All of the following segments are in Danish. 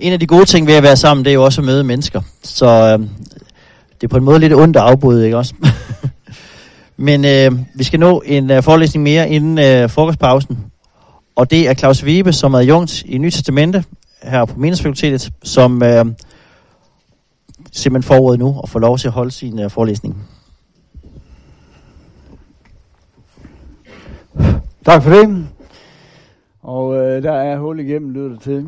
En af de gode ting ved at være sammen, det er jo også at møde mennesker. Så øh, det er på en måde lidt ondt at afbryde, ikke også? Men øh, vi skal nå en øh, forelæsning mere inden øh, frokostpausen. Og det er Claus Wiebe, som er jungt i Nyt Testamente her på Menighedsfakultetet, som øh, simpelthen forråd nu og får lov til at holde sin øh, forelæsning. Tak for det. Og øh, der er hul igennem, lyder det til.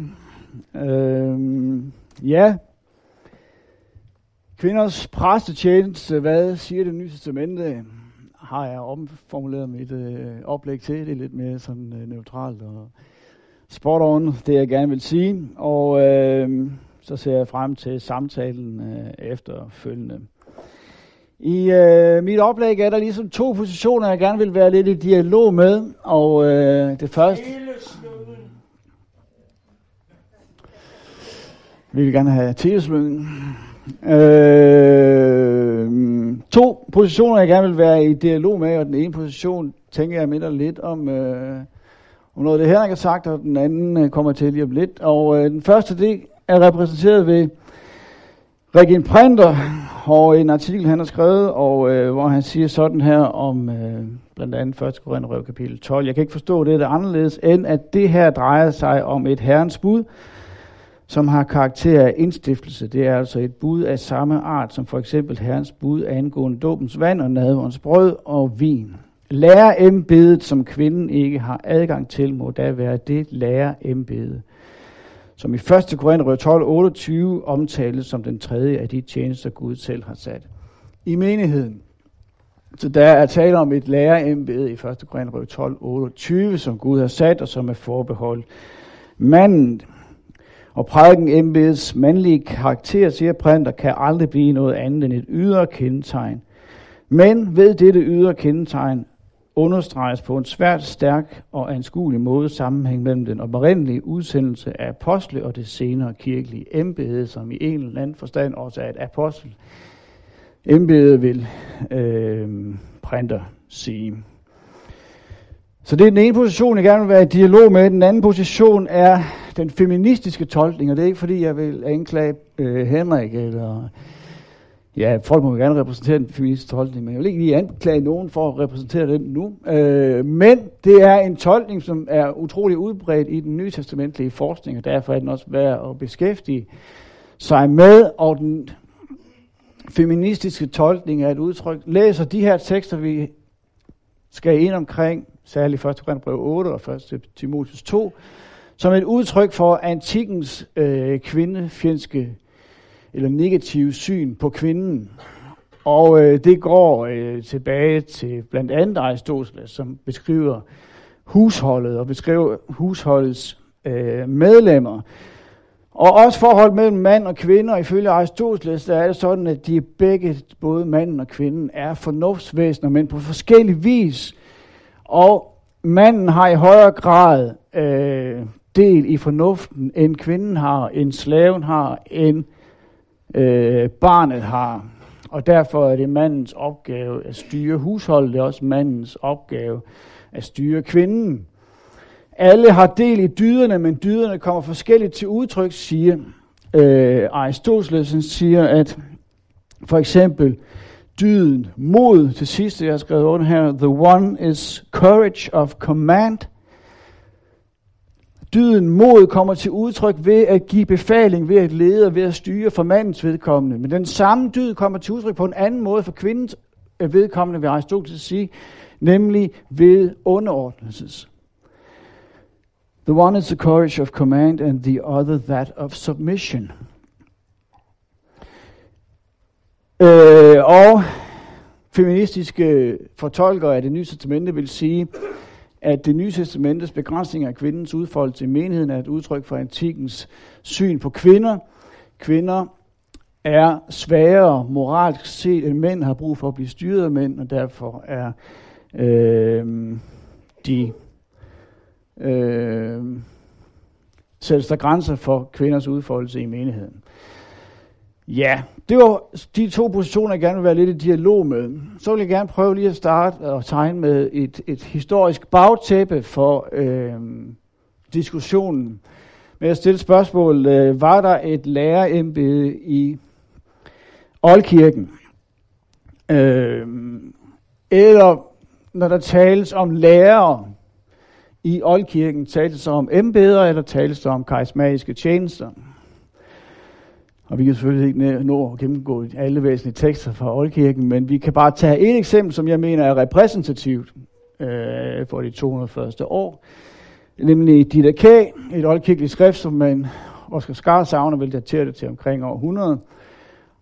Øhm, ja. Kvinders præstetjeneste, hvad siger det nye testamente? Har jeg omformuleret mit øh, oplæg til. Det er lidt mere sådan øh, neutralt og spot on, det jeg gerne vil sige. Og øh, så ser jeg frem til samtalen øh, efterfølgende. I øh, mit oplæg er der ligesom to positioner, jeg gerne vil være lidt i dialog med. Og øh, det første... Vi vil gerne have teleslyngen. Øh, to positioner, jeg gerne vil være i dialog med, og den ene position tænker jeg mindre lidt om, øh, om noget af det her, jeg har sagt, og den anden øh, kommer til lige om lidt. Og øh, den første, det er repræsenteret ved Regin Printer, og en artikel, han har skrevet, og øh, hvor han siger sådan her om øh, blandt andet 1. Korinther kapitel 12. Jeg kan ikke forstå det, det anderledes, end at det her drejer sig om et herrens bud, som har karakter af indstiftelse. Det er altså et bud af samme art som for eksempel herrens bud angående dåbens vand og nadverens brød og vin. Lærerembedet, som kvinden ikke har adgang til, må da være det lærerembede, som i 1. Korinther 12, 28 omtales som den tredje af de tjenester, Gud selv har sat i menigheden. Så der er tale om et lærerembede i 1. Korinther 12, 28, som Gud har sat, og som er forbeholdt manden. Og prædiken embedets mandlige karakter, siger Printer, kan aldrig blive noget andet end et ydre kendetegn. Men ved dette ydre kendetegn understreges på en svært stærk og anskuelig måde sammenhæng mellem den oprindelige udsendelse af apostle og det senere kirkelige embede, som i en eller anden forstand også er et apostel. Embede vil øh, Printer sige. Så det er den ene position, jeg gerne vil være i dialog med. Den anden position er den feministiske tolkning, og det er ikke fordi, jeg vil anklage øh, Henrik eller... Ja, folk må gerne repræsentere den feministiske tolkning, men jeg vil ikke lige anklage nogen for at repræsentere den nu. Øh, men det er en tolkning, som er utrolig udbredt i den nye testamentlige forskning, og derfor er den også værd at beskæftige sig med, og den feministiske tolkning er et udtryk. Læser de her tekster, vi skal ind omkring, særligt 1. Korintherbrev 8 og 1. Timotheus 2, som et udtryk for antikkens øh, kvindefjendske eller negative syn på kvinden. Og øh, det går øh, tilbage til blandt andet Aristoteles, som beskriver husholdet og beskriver husholdets øh, medlemmer. Og også forhold mellem mand og kvinde, og ifølge Aristoteles, der er det sådan, at de begge, både manden og kvinden, er fornuftsvæsener, men på forskellig vis. Og manden har i højere grad øh, del i fornuften, end kvinden har, end slaven har, end øh, barnet har. Og derfor er det mandens opgave at styre husholdet, det er også mandens opgave at styre kvinden. Alle har del i dyderne, men dyderne kommer forskelligt til udtryk, siger øh, Aristoteles. Han siger, at for eksempel dyden mod, til sidst, jeg har skrevet under her, the one is courage of command. Dyden mod kommer til udtryk ved at give befaling, ved at lede og ved at styre for mandens vedkommende. Men den samme dyd kommer til udtryk på en anden måde for kvindens øh, vedkommende, vil Aristoteles sige, nemlig ved underordnelses. The one is the courage of command, and the other that of submission. Øh, og feministiske fortolkere af det nye testamente vil sige, at det nye testamentets begrænsning af kvindens udfoldelse i menigheden er et udtryk for antikens syn på kvinder. Kvinder er svagere moralsk set, end mænd har brug for at blive styret af mænd, og derfor er øh, de øh, sættes der grænser for kvinders udfoldelse i menigheden. Ja, det var de to positioner, jeg gerne vil være lidt i dialog med. Så vil jeg gerne prøve lige at starte og tegne med et, et historisk bagtæppe for øh, diskussionen. med at stille spørgsmål. Øh, var der et lærerembede i Oldkirken? Øh, eller når der tales om lærere i Oldkirken, tales der om embeder, eller tales der om karismatiske tjenester? Og vi kan selvfølgelig ikke nå at gennemgå alle væsentlige tekster fra Oldkirken, men vi kan bare tage et eksempel, som jeg mener er repræsentativt øh, for de 201. år. Nemlig Didakæ, et oldkirkeligt skrift, som man Oscar Skar savner, vil datere det til omkring år 100.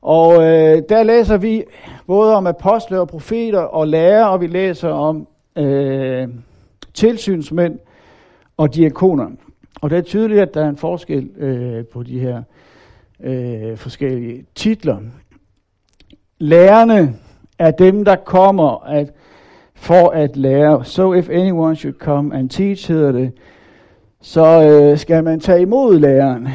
Og øh, der læser vi både om apostle og profeter og lærer, og vi læser om øh, tilsynsmænd og diakoner. Og det er tydeligt, at der er en forskel øh, på de her øh, forskellige titler. Lærerne er dem, der kommer at, for at lære. So if anyone should come and teach, hedder det, så øh, skal man tage imod læreren.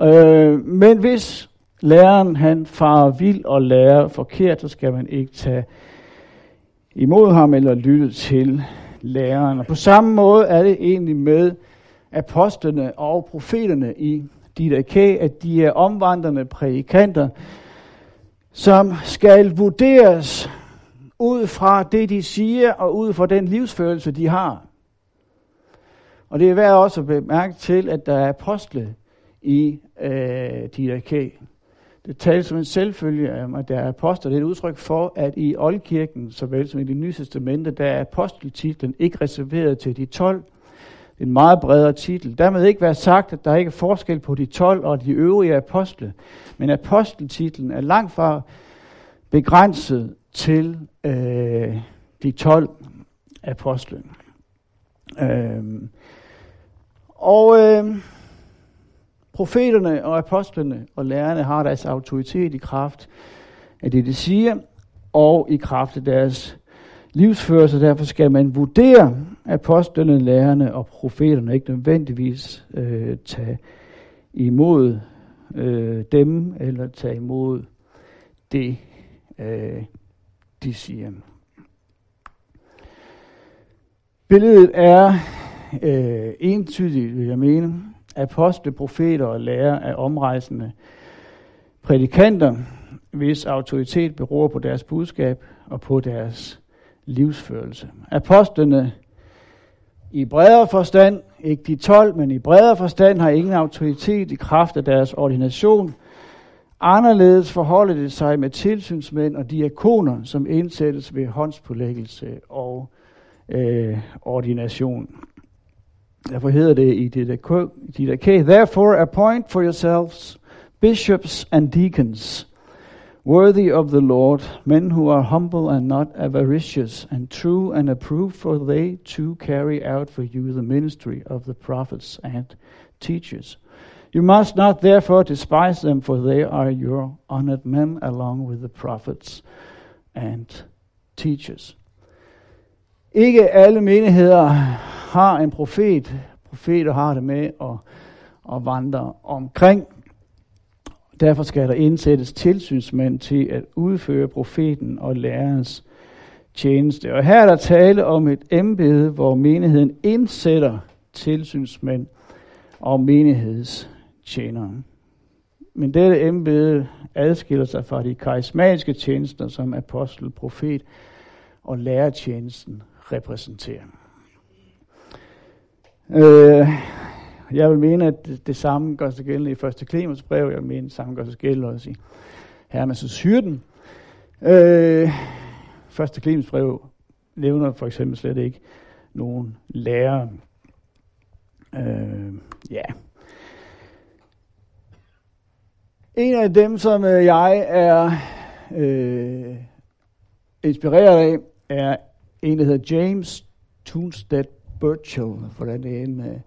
Øh, men hvis læreren han farer vild og lærer forkert, så skal man ikke tage imod ham eller lytte til læreren. Og på samme måde er det egentlig med apostlene og profeterne i didaké, at de er omvandrende prædikanter, som skal vurderes ud fra det, de siger, og ud fra den livsførelse, de har. Og det er værd også at bemærke til, at der er apostle i øh, didaké. Det tales som en selvfølge om, at der er apostler. Det er et udtryk for, at i oldkirken, såvel som i det nye testamente, der er aposteltitlen ikke reserveret til de 12, en meget bredere titel. Dermed ikke være sagt, at der ikke er forskel på de 12 og de øvrige apostle. Men aposteltitlen er langt fra begrænset til øh, de 12 apostle. Øh, og øh, profeterne og apostlene og lærerne har deres autoritet i kraft af det, de siger, og i kraft af deres livsførelse. Derfor skal man vurdere apostlene, lærerne og profeterne, ikke nødvendigvis øh, tage imod øh, dem, eller tage imod det, øh, de siger. Billedet er øh, entydigt, vil jeg mene. Apostle, profeter og lærer er omrejsende prædikanter, hvis autoritet beror på deres budskab og på deres livsførelse. Apostlene i bredere forstand, ikke de 12, men i bredere forstand, har ingen autoritet i kraft af deres ordination. Anderledes forholder det sig med tilsynsmænd og diakoner, som indsættes ved håndspålæggelse og øh, ordination. Derfor hedder det i Didache, Therefore appoint for yourselves bishops and deacons, worthy of the Lord, men who are humble and not avaricious, and true and approved, for they too carry out for you the ministry of the prophets and teachers. You must not therefore despise them, for they are your honored men along with the prophets and teachers. Ikke alle menigheder har en profet. Profeter har det med at, at vandre omkring. Derfor skal der indsættes tilsynsmænd til at udføre profeten og lærerens tjeneste. Og her er der tale om et embede, hvor menigheden indsætter tilsynsmænd og menighedstjenere. Men dette embede adskiller sig fra de karismatiske tjenester, som apostel, profet og lærertjenesten repræsenterer. Øh, jeg vil mene, at det, det samme gør sig gældende i første Klemens brev. Jeg vil mene, at det samme gør sig gældende også i Hermes' hyrden. Øh, første Klemens brev nævner for eksempel slet ikke nogen lærer. Øh, ja. En af dem, som øh, jeg er øh, inspireret af, er en, der hedder James Tunstead Burchell, hvordan det en øh,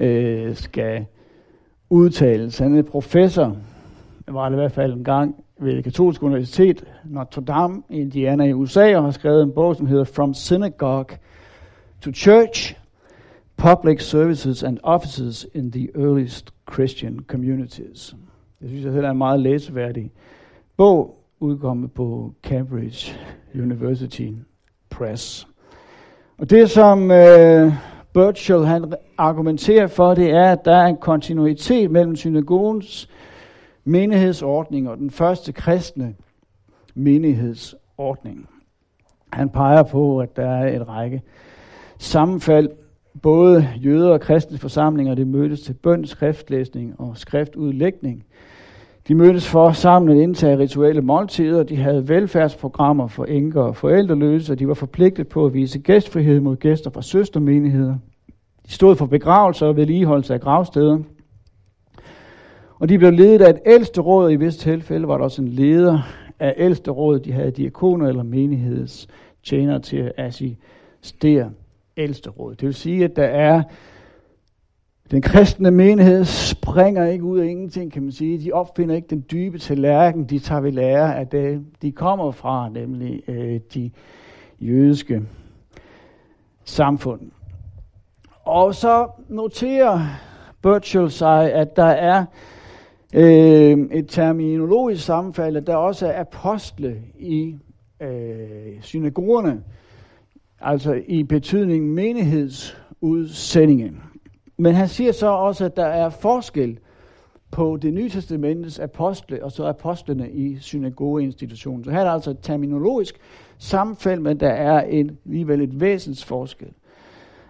øh, skal udtales. Han er professor, var det i hvert fald en gang ved det katolske universitet, Notre Dame i Indiana i USA, og har skrevet en bog, som hedder From Synagogue to Church, Public Services and Offices in the Earliest Christian Communities. Jeg synes, at det er en meget læseværdig bog, udkommet på Cambridge University Press. Og det, som øh, Burchell han argumenterer for, det er, at der er en kontinuitet mellem synagogens menighedsordning og den første kristne menighedsordning. Han peger på, at der er et række sammenfald. Både jøder og kristne forsamlinger, det mødtes til bøn, skriftlæsning og skriftudlægning. De mødtes for sammen at indtage rituelle måltider, de havde velfærdsprogrammer for enker og forældreløse, og de var forpligtet på at vise gæstfrihed mod gæster fra søstermenigheder. De stod for begravelser og vedligeholdelse af gravsteder. Og de blev ledet af et ældste råd, og i visse tilfælde var der også en leder af ældste råd. De havde diakoner eller menigheds tjener til at assistere ældste råd. Det vil sige, at der er den kristne menighed springer ikke ud af ingenting, kan man sige. De opfinder ikke den dybe tallerken, de tager ved lære af det, de kommer fra, nemlig øh, de jødiske samfund. Og så noterer Birchall sig, at der er øh, et terminologisk sammenfald, at der også er apostle i øh, synagogerne, altså i betydningen menighedsudsendingen. Men han siger så også, at der er forskel på det nye testamentets apostle og så apostlene i synagogeinstitutionen. Så her er der altså et terminologisk sammenfald, men der er en, alligevel et væsens forskel.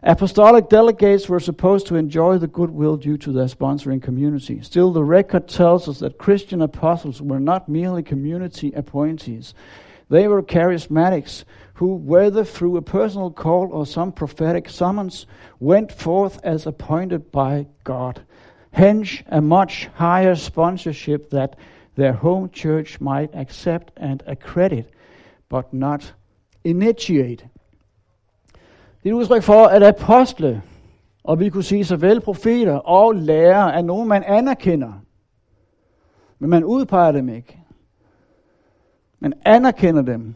Apostolic delegates were supposed to enjoy the goodwill due to their sponsoring community. Still, the record tells us that Christian apostles were not merely community appointees. They were charismatics who, whether through a personal call or some prophetic summons, went forth as appointed by God. Hence, a much higher sponsorship that their home church might accept and accredit, but not initiate. Det er et udtryk for, at apostle, og vi kunne sige såvel profeter og lærere, er nogen, man anerkender. Men man udpeger dem ikke. Man anerkender dem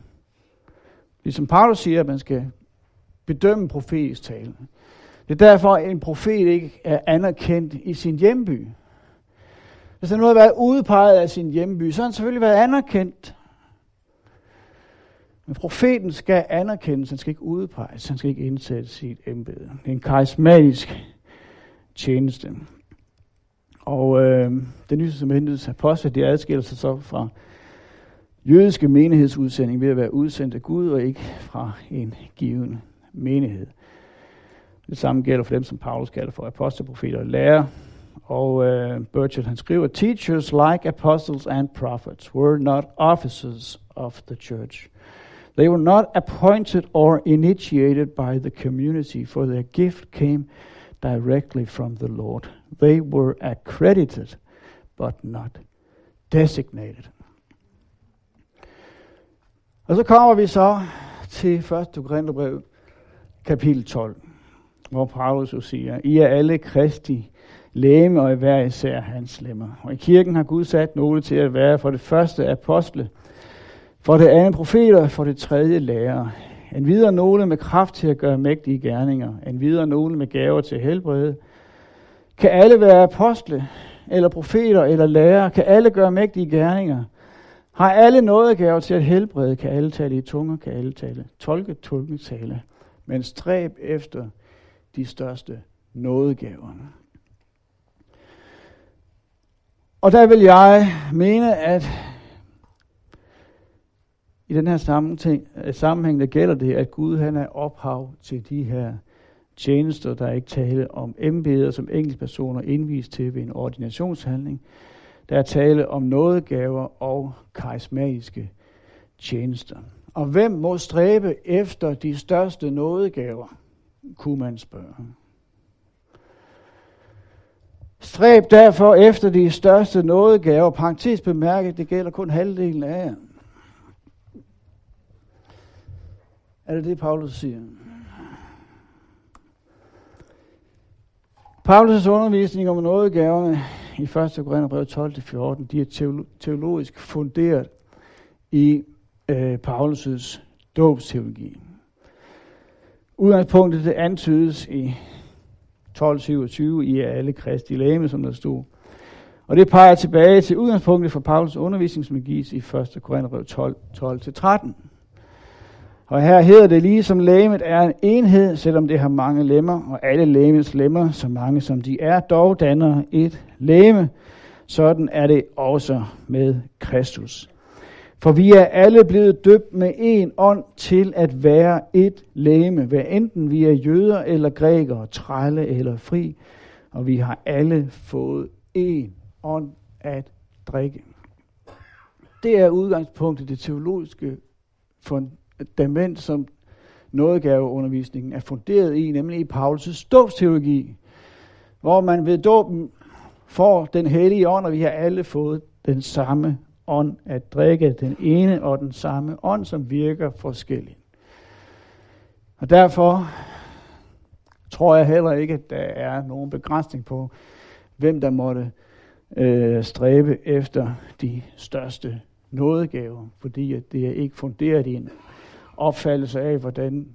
Ligesom Paulus siger, at man skal bedømme profetisk tale. Det er derfor, at en profet ikke er anerkendt i sin hjemby. Hvis han nu har været udpeget af sin hjemby, så har han selvfølgelig været anerkendt. Men profeten skal anerkendes, han skal ikke udpeges, han skal ikke indsætte sit embede. Det er en karismatisk tjeneste. Og øh, det nye testamentets apostel, de adskiller sig så fra jødiske menighedsudsending ved at være udsendt af Gud og ikke fra en given menighed. Det samme gælder for dem, som Paulus kalder for apostelprofeter og lærer. Og øh, uh, Burchett han skriver, Teachers like apostles and prophets were not officers of the church. They were not appointed or initiated by the community, for their gift came directly from the Lord. They were accredited, but not designated. Og så kommer vi så til 1. Korintherbrev, kapitel 12, hvor Paulus jo siger, I er alle kristi læme og i hver især hans lemmer. Og i kirken har Gud sat nogle til at være for det første apostle, for det andet profeter, for det tredje lærer. En videre nogle med kraft til at gøre mægtige gerninger, en videre nogle med gaver til helbrede. Kan alle være apostle, eller profeter, eller lærere? Kan alle gøre mægtige gerninger? Har alle nådegaver til at helbrede, kan alle tale i tunger, kan alle tale, tolke, tolke, tale, men stræb efter de største nådegaver. Og der vil jeg mene, at i den her sammenhæng, øh, sammenhæng der gælder det, at Gud han er ophav til de her tjenester, der er ikke tale om embeder, som enkeltpersoner indvist til ved en ordinationshandling, der er tale om nådegaver og karismatiske tjenester. Og hvem må stræbe efter de største nådegaver, kunne man spørge. Stræb derfor efter de største nådegaver. Parentes bemærket, det gælder kun halvdelen af jer. Er det det, Paulus siger? Paulus' undervisning om nådegaverne i 1. Korintherbrev 12-14, de er teologisk funderet i øh, Paulus' dåbsteologi. Udgangspunktet det antydes i 12.27 i alle kristi lame, som der stod. Og det peger tilbage til udgangspunktet for Paulus undervisning, som gives i 1. Korintherbrev 12, 12-13. Og her hedder det lige som lægemet er en enhed, selvom det har mange lemmer, og alle lægemets lemmer, så mange som de er, dog danner et lægeme. Sådan er det også med Kristus. For vi er alle blevet døbt med en ånd til at være et lægeme, hvad enten vi er jøder eller grækere, trælle eller fri, og vi har alle fået en ånd at drikke. Det er udgangspunktet, det teologiske dement, som nådegaveundervisningen er funderet i, nemlig i Paulus' dåbsteologi, hvor man ved dåben får den hellige ånd, og vi har alle fået den samme ånd at drikke, den ene og den samme ånd, som virker forskelligt. Og derfor tror jeg heller ikke, at der er nogen begrænsning på, hvem der måtte øh, stræbe efter de største nådegaver, fordi at det er ikke funderet i en opfattelse af, hvordan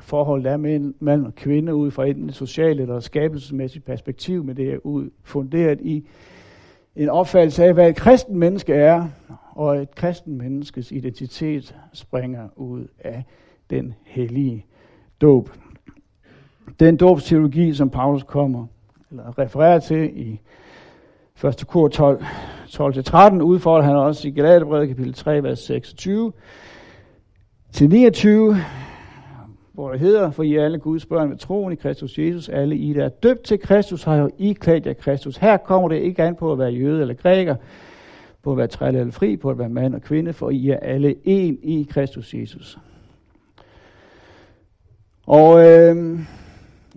forholdet er mellem mand og kvinde ud fra enten et socialt eller skabelsesmæssigt perspektiv, men det er ud, funderet i en opfattelse af, hvad et kristen menneske er, og et kristen menneskes identitet springer ud af den hellige dåb. Den dåbsteologi, som Paulus kommer, eller refererer til i 1. kor 12, 12-13, udfordrer han også i Galaterbrevet kapitel 3, vers 26 til 29, hvor det hedder, for I er alle Guds børn ved troen i Kristus Jesus, alle I, der er døbt til Kristus, har jo I klædt jer Kristus. Her kommer det ikke an på at være jøde eller græker, på at være træl eller fri, på at være mand og kvinde, for I er alle en i Kristus Jesus. Og øh,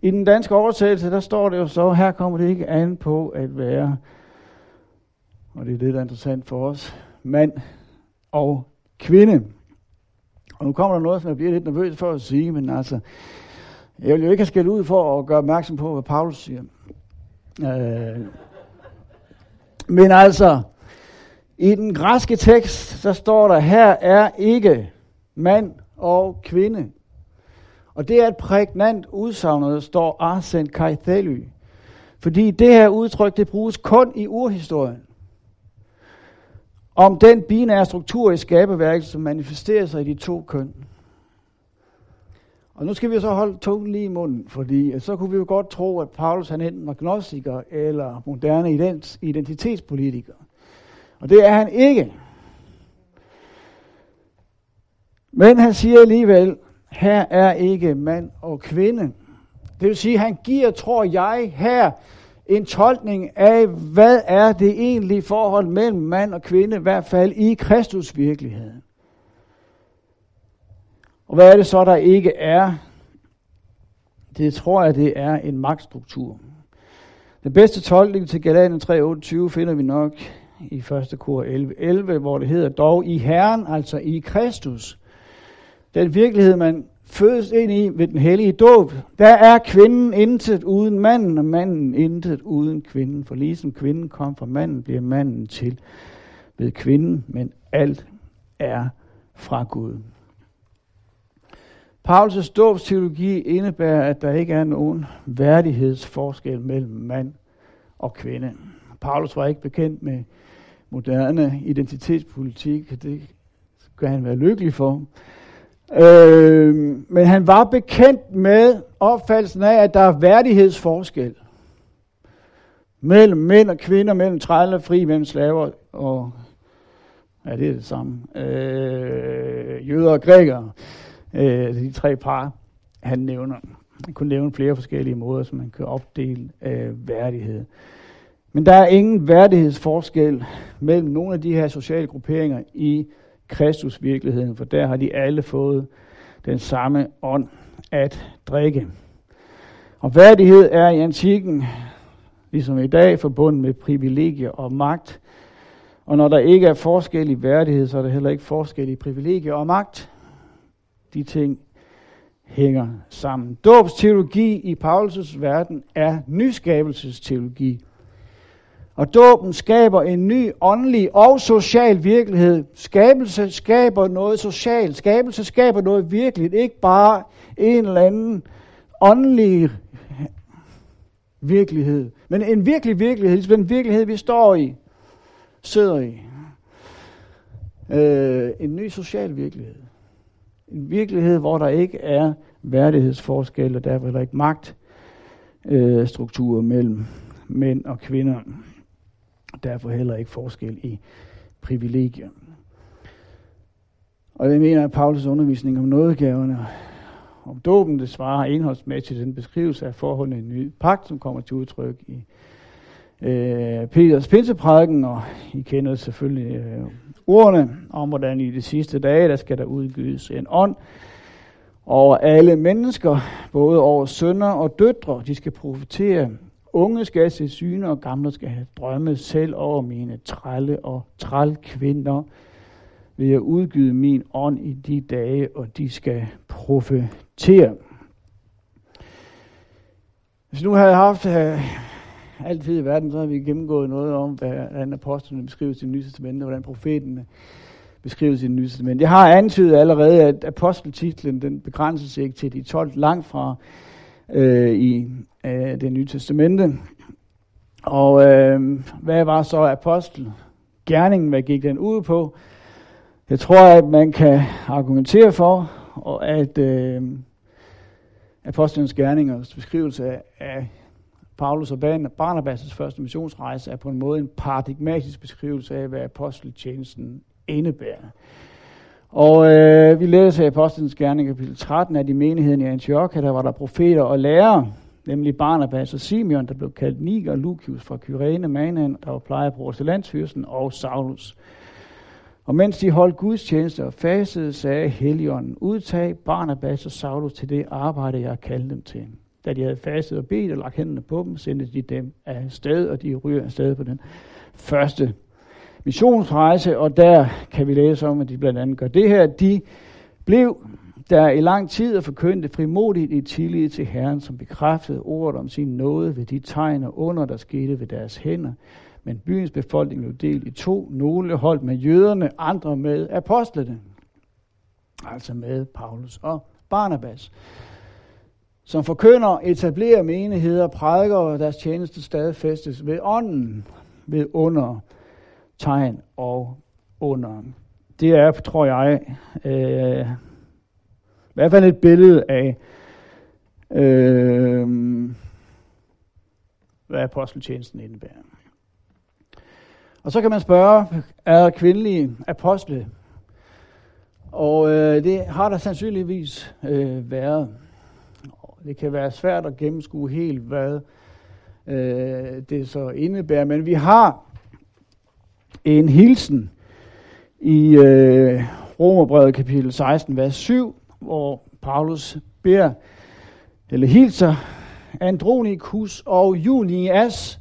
i den danske oversættelse, der står det jo så, her kommer det ikke an på at være, og det er det, der er interessant for os, mand og kvinde. Og nu kommer der noget, som jeg bliver lidt nervøs for at sige, men altså, jeg vil jo ikke have skældt ud for at gøre opmærksom på, hvad Paulus siger. Øh, men altså, i den græske tekst, så står der, her er ikke mand og kvinde. Og det er et prægnant udsagn, der står arsen kaithely. Fordi det her udtryk, det bruges kun i urhistorien om den binære struktur i skabeværket, som manifesterer sig i de to køn. Og nu skal vi så holde tungen lige i munden, fordi så kunne vi jo godt tro, at Paulus han enten var gnostiker eller moderne identitetspolitiker. Og det er han ikke. Men han siger alligevel, her er ikke mand og kvinde. Det vil sige, han giver, tror jeg, her en tolkning af, hvad er det egentlige forhold mellem mand og kvinde, i hvert fald i Kristus virkeligheden. Og hvad er det så, der ikke er? Det tror jeg, det er en magtstruktur. Den bedste tolkning til Galaten 3.28 finder vi nok i 1. kor 11, 11, hvor det hedder dog i Herren, altså i Kristus. Den virkelighed, man fødes ind i ved den hellige dåb. Der er kvinden intet uden manden, og manden intet uden kvinden. For ligesom kvinden kom fra manden, bliver manden til ved kvinden, men alt er fra Gud. Paulus' dåbsteologi indebærer, at der ikke er nogen værdighedsforskel mellem mand og kvinde. Paulus var ikke bekendt med moderne identitetspolitik, det kan han være lykkelig for. Øh, men han var bekendt med opfattelsen af, at der er værdighedsforskel mellem mænd og kvinder, mellem trælle og fri, mellem slaver og ja, det er det samme. Øh, jøder og grækere. Øh, de tre par, han nævner. Han kunne nævne flere forskellige måder, som man kan opdele øh, værdighed. Men der er ingen værdighedsforskel mellem nogle af de her sociale grupperinger i Kristus virkeligheden, for der har de alle fået den samme ånd at drikke. Og værdighed er i antikken, ligesom i dag, forbundet med privilegier og magt. Og når der ikke er forskel i værdighed, så er der heller ikke forskel i privilegier og magt. De ting hænger sammen. Dåbsteologi i Paulus' verden er nyskabelsesteologi. Og dåben skaber en ny åndelig og social virkelighed. Skabelse skaber noget socialt. Skabelse skaber noget virkeligt. Ikke bare en eller anden åndelig virkelighed. Men en virkelig virkelighed. Ligesom den virkelighed, vi står i. Sidder i. Øh, en ny social virkelighed. En virkelighed, hvor der ikke er værdighedsforskelle, og derfor heller ikke magtstrukturer øh, mellem mænd og kvinder. Derfor heller ikke forskel i privilegier. Og jeg mener, at Paulus undervisning om nådegaverne om dåben, det svarer indholdsmæssigt den beskrivelse af forholdene i en ny pagt, som kommer til udtryk i øh, Peters pinseprædiken, og I kender selvfølgelig øh, ordene om, hvordan i de sidste dage, der skal der udgives en ånd over alle mennesker, både over sønner og døtre. De skal profetere. Unge skal se syne, og gamle skal have drømme selv over mine trælle og trælkvinder vil jeg udgyde min ånd i de dage, og de skal profetere. Hvis nu havde haft uh, altid i verden, så har vi gennemgået noget om, hvordan apostlene beskrives i det nye testamente, og hvordan profeten beskrives i det nye testamente. Jeg har antydet allerede, at aposteltitlen den begrænser sig ikke til de 12 langt fra øh, i øh, det nye testamente. Og øh, hvad var så apostel? Gerningen, hvad gik den ud på? Jeg tror, at man kan argumentere for, at øh, apostlenes gerningers beskrivelse af Paulus og Barnabas' første missionsrejse er på en måde en paradigmatisk beskrivelse af, hvad aposteltjenesten indebærer. Og øh, vi læser i Apostlenes Gerning kapitel 13, at i menigheden i Antiochia, der var der profeter og lærere, nemlig Barnabas og Simeon, der blev kaldt Niger, Lucius fra Kyrene, Manan, der var plejebror til landsfyrsten, og Saulus. Og mens de holdt Guds tjeneste og fasede, sagde Helligånden, udtag Barnabas og Saulus til det arbejde, jeg kaldte dem til. Da de havde fastet og bedt og lagt hænderne på dem, sendte de dem af sted, og de ryger af sted på den første missionsrejse, og der kan vi læse om, at de blandt andet gør det her. De blev der i lang tid og forkyndte frimodigt i tillid til Herren, som bekræftede ordet om sin nåde ved de tegn og under, der skete ved deres hænder. Men byens befolkning blev delt i to. Nogle holdt med jøderne, andre med apostlene. Altså med Paulus og Barnabas. Som forkynder, etablerer menigheder, prædiker og deres tjeneste stadfæstes ved ånden, ved under, tegn og under. Det er, tror jeg, øh, i hvert fald et billede af, øh, hvad aposteltjenesten indebærer. Og så kan man spørge, er der kvindelige apostle? Og øh, det har der sandsynligvis øh, været. Det kan være svært at gennemskue helt, hvad øh, det så indebærer. Men vi har en hilsen i øh, Romerbrevet kapitel 16, vers 7, hvor Paulus beder, eller hilser Andronikus og Junias,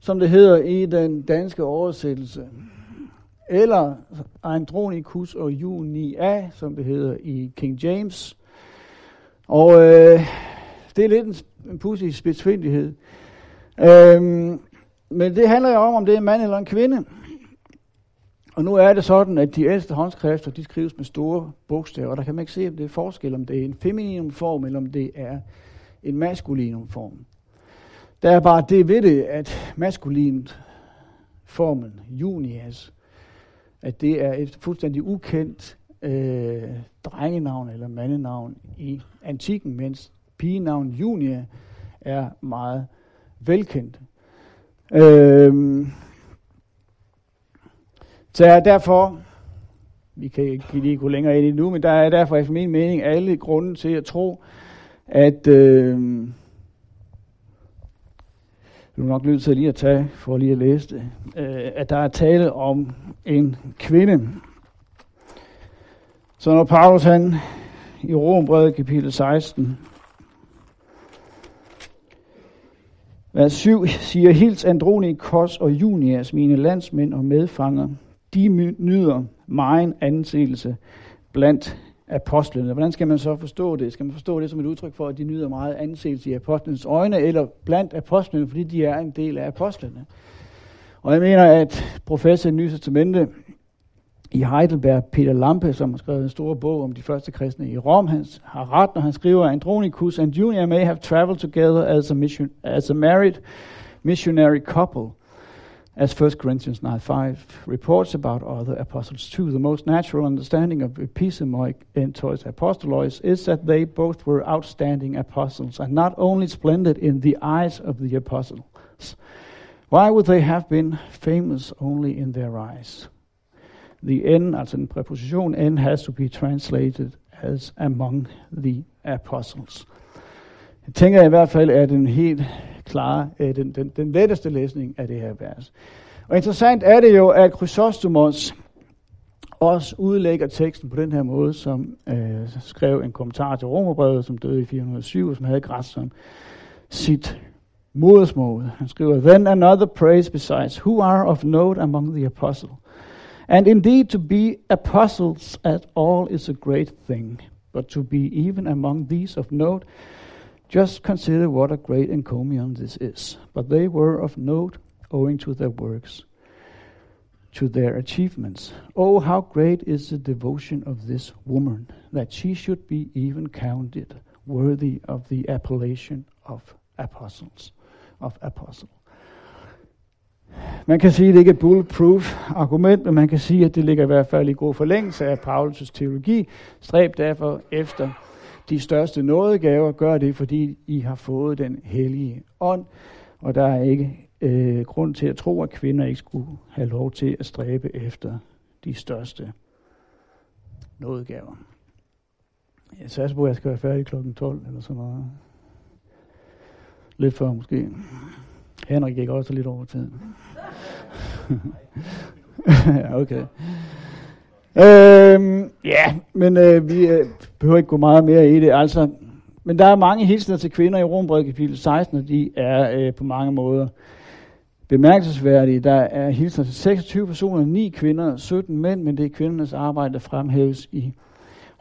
som det hedder i den danske oversættelse. Eller Andronicus og Junia, som det hedder i King James. Og øh, det er lidt en, en pudsig spidsfindighed. Øhm, men det handler jo om, om det er en mand eller en kvinde. Og nu er det sådan, at de ældste håndskrifter, de skrives med store bogstaver, og der kan man ikke se, om det er forskel, om det er en feminin form, eller om det er en maskulinum form. Der er bare det ved det, at maskulint formen, junias, at det er et fuldstændig ukendt øh, drengenavn eller mandenavn i antikken, mens pigenavn Junia er meget velkendt. Øhm, så er derfor, vi kan ikke lige gå længere ind i det nu, men der er derfor efter min mening alle grunde til at tro, at øh, du er nok nødt til lige at tage, for lige at læse det, øh, at der er tale om en kvinde. Så når Paulus han i Rombrevet kapitel 16, vers 7 siger, Hils Andronikos og Junias, mine landsmænd og medfanger, de nyder megen anseelse blandt apostlene. Hvordan skal man så forstå det? Skal man forstå det som et udtryk for, at de nyder meget anseelse i apostlenes øjne, eller blandt apostlene, fordi de er en del af apostlene? Og jeg mener, at professor i Nye Testamente i Heidelberg, Peter Lampe, som har skrevet en stor bog om de første kristne i Rom, han har ret, når han skriver, Andronicus and Junior may have traveled together as a, mission, as a married missionary couple. as 1 Corinthians 9.5 reports about other apostles too. The most natural understanding of Episemoic and Toys apostolois is that they both were outstanding apostles and not only splendid in the eyes of the apostles. Why would they have been famous only in their eyes? The end, altså en præposition, end has to be translated as among the apostles. Jeg tænker i hvert fald, at den helt klare, øh, den, den, den letteste læsning af det her vers. Og interessant er det jo, at Chrysostomos også udlægger teksten på den her måde, som øh, skrev en kommentar til Romerbrevet, som døde i 407, og som havde græs som sit modersmål. Han skriver, Then another praise besides, who are of note among the apostles. And indeed to be apostles at all is a great thing, but to be even among these of note Just consider what a great encomium this is. But they were of note owing to their works, to their achievements. Oh, how great is the devotion of this woman, that she should be even counted worthy of the appellation of apostles, of apostle. Man kan sige, at det ikke er et bulletproof argument, men man kan sige, at det ligger i hvert fald i god forlængelse af Paulus' teologi. Stræb derfor efter de største nådegaver, gør det, fordi I har fået den hellige ånd, og der er ikke øh, grund til at tro, at kvinder ikke skulle have lov til at stræbe efter de største nådegaver. Jeg satser på, at jeg skal være færdig kl. 12 eller sådan noget. Lidt før måske. Henrik gik også lidt over tiden. okay. Øhm, ja, men øh, vi øh, behøver ikke gå meget mere i det. Altså, men der er mange hilsener til kvinder i Rombrevet kapitel 16, og de er øh, på mange måder bemærkelsesværdige. Der er hilsener til 26 personer, 9 kvinder, 17 mænd, men det er kvindernes arbejde, der fremhæves i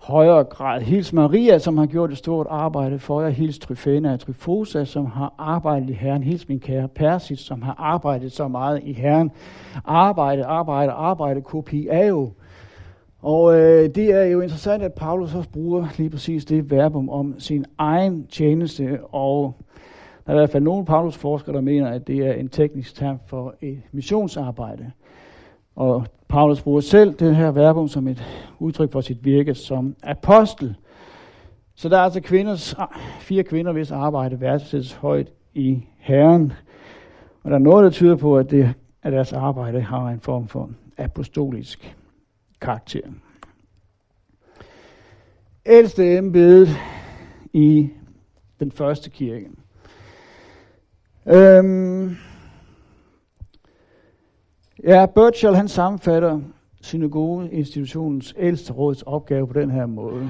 højere grad. Hils Maria, som har gjort et stort arbejde for jer. Hils Tryfena og Tryfosa, som har arbejdet i Herren. Hils min kære Persis, som har arbejdet så meget i Herren. Arbejde, arbejde, arbejde, kopi er jo og øh, det er jo interessant, at Paulus også bruger lige præcis det verbum om sin egen tjeneste, og der er i hvert fald nogle Paulus-forskere, der mener, at det er en teknisk term for et missionsarbejde. Og Paulus bruger selv det her verbum som et udtryk for sit virke som apostel. Så der er altså kvinders, ah, fire kvinder, hvis arbejde værdsættes højt i Herren. Og der er noget, der tyder på, at, det, at deres arbejde har en form for apostolisk karakter. Ældste embede i den første kirke. Øhm, ja, Burchell han sammenfatter institutionens ældste råds opgave på den her måde.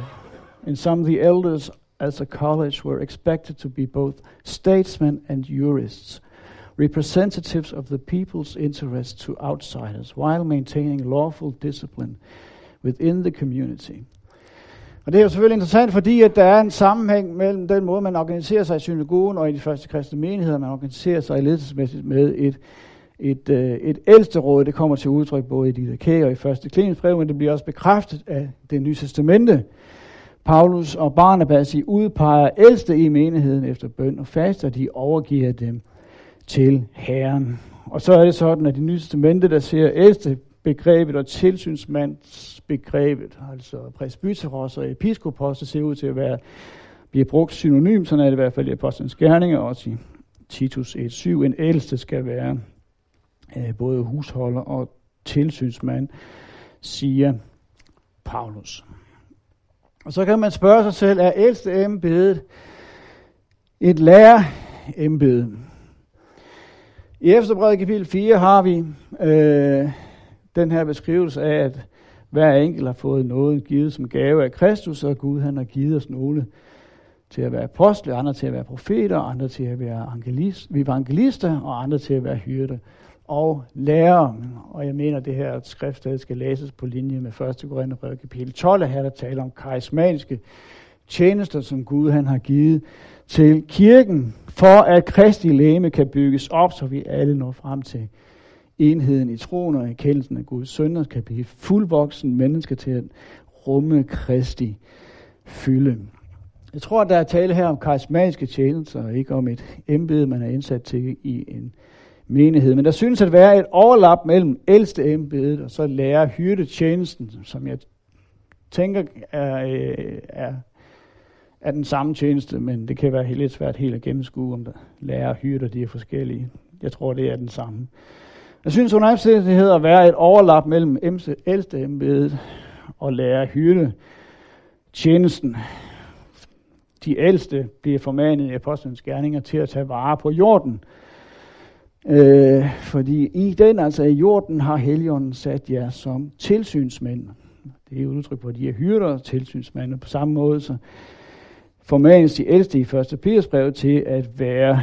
In some of the elders as a college were expected to be both statesmen and jurists – representatives of the people's interests to outsiders, while maintaining lawful discipline within the community. Og det er jo selvfølgelig interessant, fordi at der er en sammenhæng mellem den måde, man organiserer sig i synagogen og i de første kristne menigheder, man organiserer sig ledelsesmæssigt med et, et, øh, et ældste råd. Det kommer til udtryk både i Didache og i første Klinsbrev, men det bliver også bekræftet af det nye testamente. Paulus og Barnabas i udpeger ældste i menigheden efter bøn og fast, og de overgiver dem til Herren. Og så er det sådan, at det Nye Testamente, der ser ældste begrebet og tilsynsmandsbegrebet, altså presbyteros og episkopos, det ser ud til at være, bliver brugt synonym, sådan er det i hvert fald i Apostlenes Gerninger, også i Titus 1.7. En ældste skal være øh, både husholder og tilsynsmand, siger Paulus. Og så kan man spørge sig selv, er ældste embedet et lærerembede? I Efterbrevet kapitel 4 har vi øh, den her beskrivelse af, at hver enkelt har fået noget givet som gave af Kristus, og Gud han har givet os nogle til at være apostle, andre til at være profeter, andre til at være evangelister, og andre til at være hyrde og lærer. Og jeg mener, at det her skriftsted skal læses på linje med 1. Korintherbrev kapitel 12, her der taler om karismatiske tjenester, som Gud han har givet til kirken, for at Kristi læme kan bygges op, så vi alle når frem til enheden i troen og erkendelsen af Guds sønder, kan blive fuldvoksen mennesker til at rumme Kristi fylde. Jeg tror, at der er tale her om karismatiske tjenester, og ikke om et embede, man er indsat til i en menighed. Men der synes at være et overlap mellem ældste embedet og så lærer hyrdetjenesten, som jeg tænker er, øh, er, er den samme tjeneste, men det kan være helt lidt svært helt at gennemskue, om der lærer og hyrder de er forskellige. Jeg tror, det er den samme. Jeg synes under omstændigheder at være et overlap mellem ældste embedet og lærer hyrde tjenesten. De ældste bliver formanet i apostlenes gerninger til at tage vare på jorden. Øh, fordi i den, altså i jorden, har Helligånden sat jer som tilsynsmænd. Det er et udtryk på, at de er hyrder tilsynsmænd. På samme måde så formanes de ældste i 1. Peters brev til at være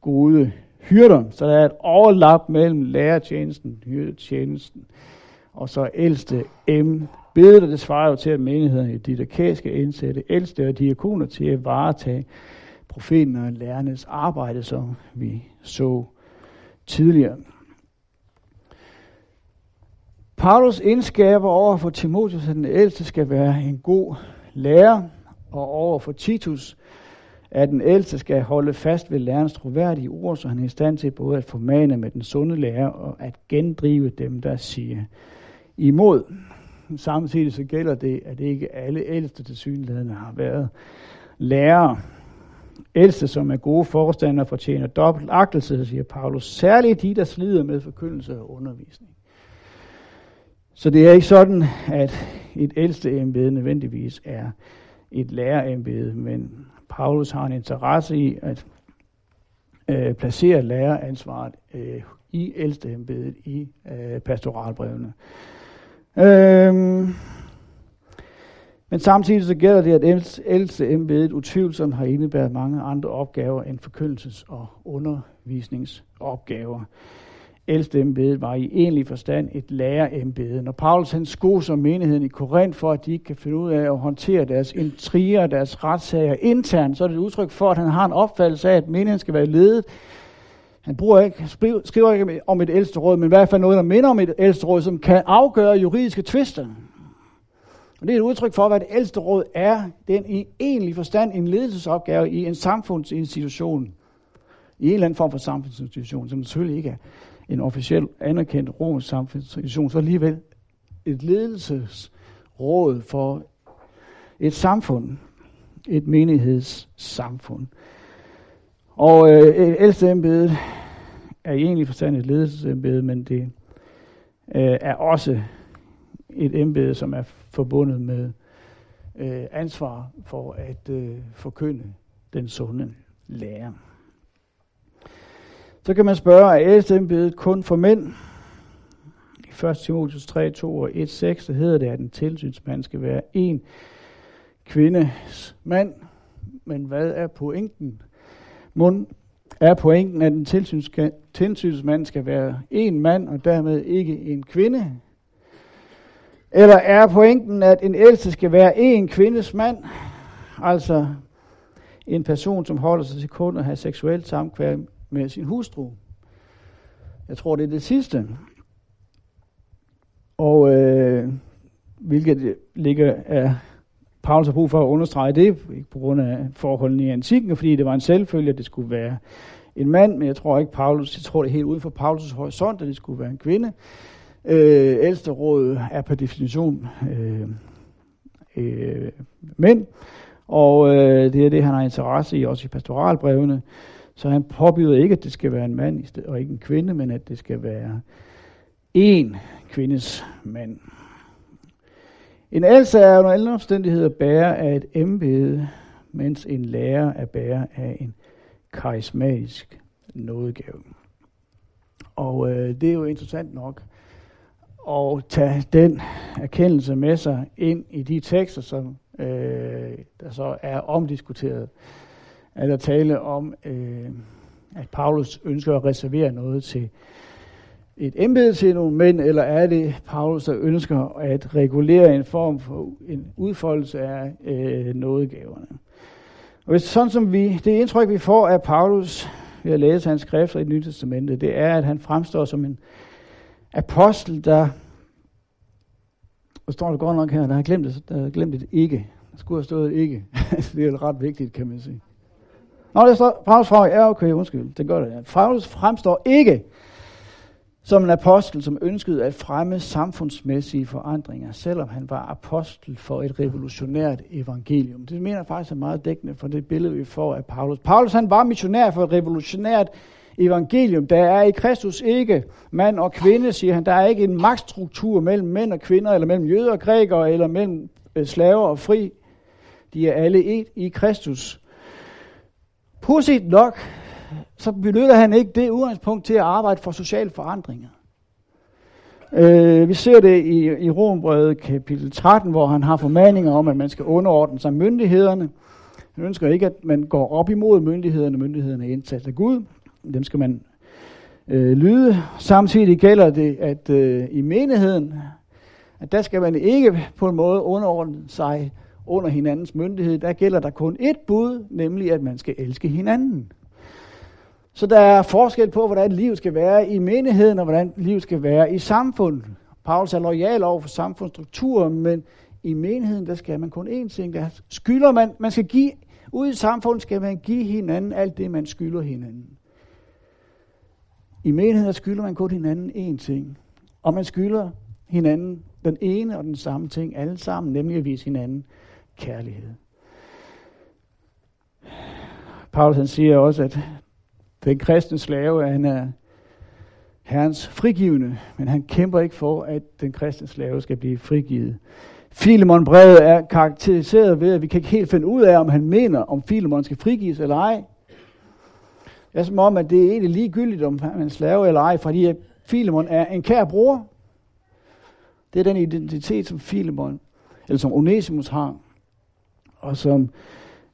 gode hyrder. Så der er et overlap mellem lærertjenesten, hyrdetjenesten, og så ældste M. Bedet, det svarer jo til, at menighederne i Didakas skal indsætte ældste og diakoner til at varetage profeten og lærernes arbejde, som vi så tidligere. Paulus indskaber over for Timotheus, at den ældste skal være en god lærer, og over for Titus, at den ældste skal holde fast ved lærernes troværdige ord, så han er i stand til både at formane med den sunde lærer og at gendrive dem, der siger imod. Samtidig så gælder det, at ikke alle ældste til synligheden har været lærere. Ældste, som er gode forstandere, fortjener dobbelt agtelse, siger Paulus. Særligt de, der slider med forkyndelse og undervisning. Så det er ikke sådan, at et ældste embede nødvendigvis er et lærerembede, men Paulus har en interesse i at øh, placere læreransvaret øh, i ældsteembedet i øh, pastoralbrevene. Øhm, men samtidig så gælder det, at ældste embedet utvivlsomt har indebæret mange andre opgaver end forkyndelses- og undervisningsopgaver Ældste embedet var i egentlig forstand et lærerembede. Når Paulus han skoser menigheden i Korinth for, at de ikke kan finde ud af at håndtere deres intriger, deres retssager internt, så er det et udtryk for, at han har en opfattelse af, at menigheden skal være ledet. Han bruger ikke, skriver ikke om et ældste råd, men i hvert fald noget, der minder om et ældste råd, som kan afgøre juridiske tvister. Og det er et udtryk for, hvad det ældste råd er. Den i egentlig forstand en ledelsesopgave i en samfundsinstitution. I en eller anden form for samfundsinstitution, som selvfølgelig ikke er en officiel anerkendt romersk samfundsinstitution, så alligevel et ledelsesråd for et samfund, et menighedssamfund. Og øh, ældste embede er i egentlig forstand et ledelsesembede, men det øh, er også et embede, som er forbundet med øh, ansvar for at øh, forkynde den sunde lære. Så kan man spørge, er ældsteembedet kun for mænd? I 1. Timotheus 3, 2 og 1, 6, så hedder det, at en tilsynsmand skal være en kvindes mand. Men hvad er pointen? Mund er pointen, at en tilsynsmand skal være en mand, og dermed ikke en kvinde? Eller er pointen, at en ældste skal være en kvindes mand? Altså en person, som holder sig til kun at have seksuelt samkvær med sin hustru. Jeg tror, det er det sidste. Og øh, hvilket ligger af Paulus har brug for at understrege det, ikke på grund af forholdene i antikken, fordi det var en selvfølge, at det skulle være en mand, men jeg tror ikke Paulus, jeg tror det er helt uden for Paulus' horisont, at det skulle være en kvinde. Øh, ældsteråd er per definition øh, øh, mænd, og øh, det er det, han har interesse i, også i pastoralbrevene. Så han påbyder ikke, at det skal være en mand og ikke en kvinde, men at det skal være en kvindes mand. En ældste er under alle omstændigheder bærer af et embede, mens en lærer er bærer af en karismatisk nådegave. Og øh, det er jo interessant nok og tage den erkendelse med sig ind i de tekster, som øh, der så er omdiskuteret er der tale om, øh, at Paulus ønsker at reservere noget til et embede til nogle mænd, eller er det Paulus, der ønsker at regulere en form for en udfoldelse af øh, nådegaverne? Og hvis sådan som vi, det indtryk vi får af Paulus ved at læse hans skrifter i Nye Testamentet, det er, at han fremstår som en apostel, der, og står det godt nok her, der har glemt det, der har glemt det ikke. Der skulle have stået ikke. det er ret vigtigt, kan man sige. Nå, det står, Paulus fra, ja okay, undskyld, det gør det. Ja. Paulus fremstår ikke som en apostel, som ønskede at fremme samfundsmæssige forandringer, selvom han var apostel for et revolutionært evangelium. Det mener jeg faktisk er meget dækkende for det billede, vi får af Paulus. Paulus han var missionær for et revolutionært evangelium. Der er i Kristus ikke mand og kvinde, siger han. Der er ikke en magtstruktur mellem mænd og kvinder, eller mellem jøder og grækere, eller mellem øh, slaver og fri. De er alle et i Kristus. Pudsigt nok, så benytter han ikke det udgangspunkt til at arbejde for sociale forandringer. Øh, vi ser det i, i Rombrevet kapitel 13, hvor han har formaninger om, at man skal underordne sig myndighederne. Han ønsker ikke, at man går op imod myndighederne. Myndighederne er indsat af Gud. Dem skal man øh, lyde. Samtidig gælder det, at øh, i menigheden, at der skal man ikke på en måde underordne sig under hinandens myndighed. Der gælder der kun et bud, nemlig at man skal elske hinanden. Så der er forskel på, hvordan livet skal være i menigheden, og hvordan livet skal være i samfundet. Paulus er lojal over for samfundsstrukturen, men i menigheden, der skal man kun én ting. Der skylder man, man skal give, ud i samfundet skal man give hinanden alt det, man skylder hinanden. I menigheden, skylder man kun hinanden én ting. Og man skylder hinanden den ene og den samme ting, alle sammen, nemlig at vise hinanden kærlighed. Paulus han siger også, at den kristne slave, han er herrens frigivende, men han kæmper ikke for, at den kristne slave skal blive frigivet. Filemon brevet er karakteriseret ved, at vi kan ikke helt finde ud af, om han mener, om Filemon skal frigives eller ej. Det er som om, at det er egentlig ligegyldigt, om han er en slave eller ej, fordi at Filemon er en kær bror. Det er den identitet, som Filemon, eller som Onesimus har, og som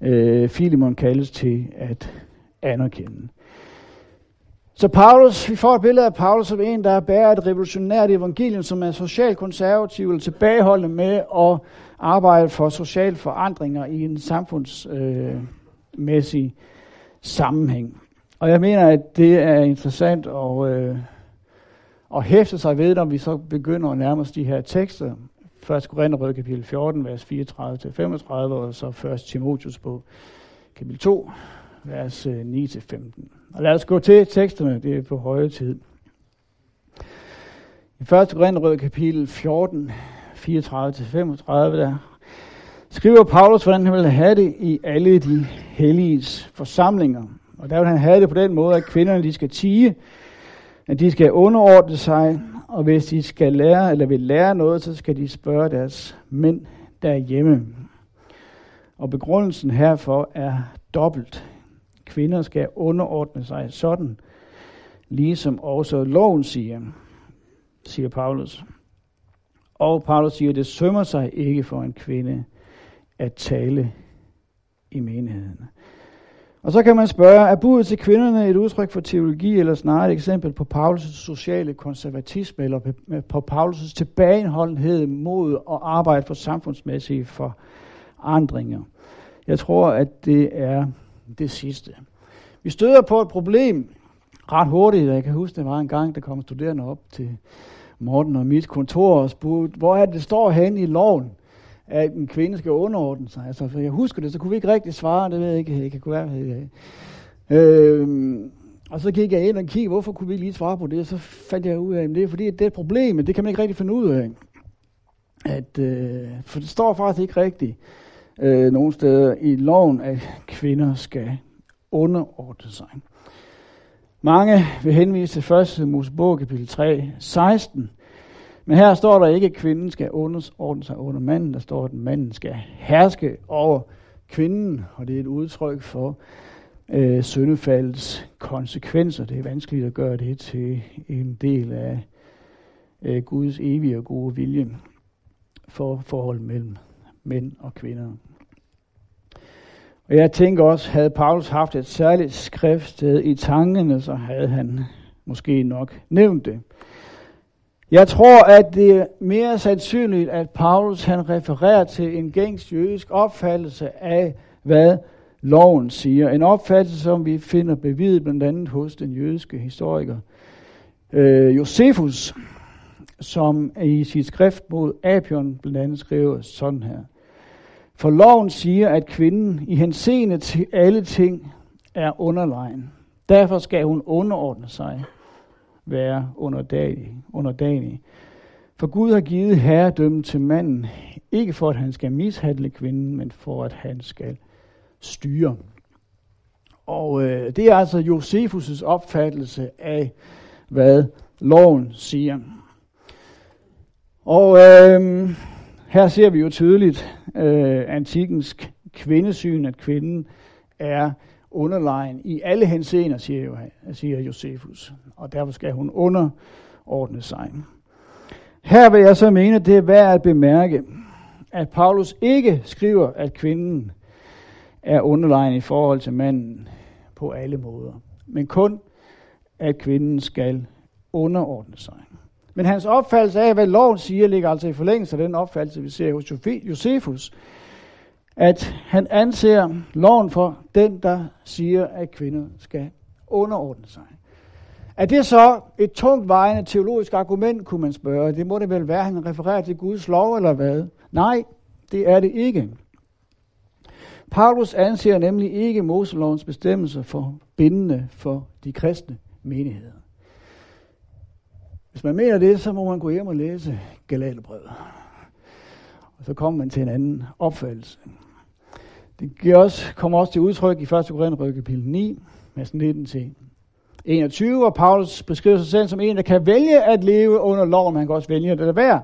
øh, Filemon kaldes til at anerkende. Så Paulus, vi får et billede af Paulus som en, der bærer et revolutionært evangelium, som er socialt konservativ eller tilbageholdende med at arbejde for sociale forandringer i en samfundsmæssig øh, sammenhæng. Og jeg mener, at det er interessant at, øh, at hæfte sig ved, når vi så begynder at nærme os de her tekster. 1. Korinther kapitel 14, vers 34-35, og så 1. Timotius på kapitel 2, vers øh, 9-15. Og lad os gå til teksterne, det er på høje tid. I 1. Korinther kapitel 14, 34-35, der skriver Paulus, hvordan han vil have det i alle de helliges forsamlinger. Og der vil han have det på den måde, at kvinderne de skal tige, at de skal underordne sig, og hvis de skal lære eller vil lære noget, så skal de spørge deres mænd derhjemme. Og begrundelsen herfor er dobbelt. Kvinder skal underordne sig sådan, ligesom også loven siger, siger Paulus. Og Paulus siger, at det sømmer sig ikke for en kvinde at tale i menigheden. Og så kan man spørge, er budet til kvinderne et udtryk for teologi, eller snarere et eksempel på Paulus' sociale konservatisme, eller på Paulus' tilbageholdenhed mod at arbejde for samfundsmæssige forandringer? Jeg tror, at det er det sidste. Vi støder på et problem ret hurtigt. Jeg kan huske, det var en gang, der kom studerende op til Morten og mit kontor og spurgte, hvor er det, det står hen i loven, at en kvinde skal underordne sig. Altså, for jeg husker det, så kunne vi ikke rigtig svare, det ved jeg ikke, jeg kan kunne være. Øh, og så gik jeg ind og kiggede, hvorfor kunne vi ikke lige svare på det, og så fandt jeg ud af, at det er fordi, det er et problem, men det kan man ikke rigtig finde ud af. At, øh, for det står faktisk ikke rigtigt øh, nogle steder i loven, at kvinder skal underordne sig. Mange vil henvise til 1. Mosebog kapitel 3, 16. Men her står der ikke, at kvinden skal underordne sig under manden. Der står, at manden skal herske over kvinden, og det er et udtryk for øh, syndefaldets konsekvenser. Det er vanskeligt at gøre det til en del af øh, Guds evige og gode vilje for forhold mellem mænd og kvinder. Og jeg tænker også, havde Paulus haft et særligt skriftsted i tankerne, så havde han måske nok nævnt det. Jeg tror, at det er mere sandsynligt, at Paulus han refererer til en gængs jødisk opfattelse af, hvad loven siger. En opfattelse, som vi finder bevidet blandt andet hos den jødiske historiker øh, Josefus, som i sit skrift mod Apion blandt andet skriver sådan her. For loven siger, at kvinden i henseende til alle ting er underlegen. Derfor skal hun underordne sig, være underdanig. underdanig. For Gud har givet herredømmen til manden, ikke for at han skal mishandle kvinden, men for at han skal styre. Og øh, det er altså Josefus' opfattelse af, hvad loven siger. Og øh, her ser vi jo tydeligt øh, antikens kvindesyn, at kvinden er underlegen i alle henseender, siger, jo, siger Josefus. Og derfor skal hun underordne sig. Her vil jeg så mene, det er værd at bemærke, at Paulus ikke skriver, at kvinden er underlegen i forhold til manden på alle måder, men kun, at kvinden skal underordne sig. Men hans opfattelse af, hvad loven siger, ligger altså i forlængelse af den opfattelse, vi ser hos Josefus, at han anser loven for den, der siger, at kvinder skal underordne sig. Er det så et tungt vejende teologisk argument, kunne man spørge? Det må det vel være, han refererer til Guds lov eller hvad? Nej, det er det ikke. Paulus anser nemlig ikke Moselovens bestemmelser for bindende for de kristne menigheder. Hvis man mener det, så må man gå hjem og læse Galaterbrevet. Og så kommer man til en anden opfattelse. Det giver også, kommer også til udtryk i 1. Korinther kapitel 9, vers 19 til 21, hvor Paulus beskriver sig selv som en, der kan vælge at leve under loven, men han kan også vælge at lade være.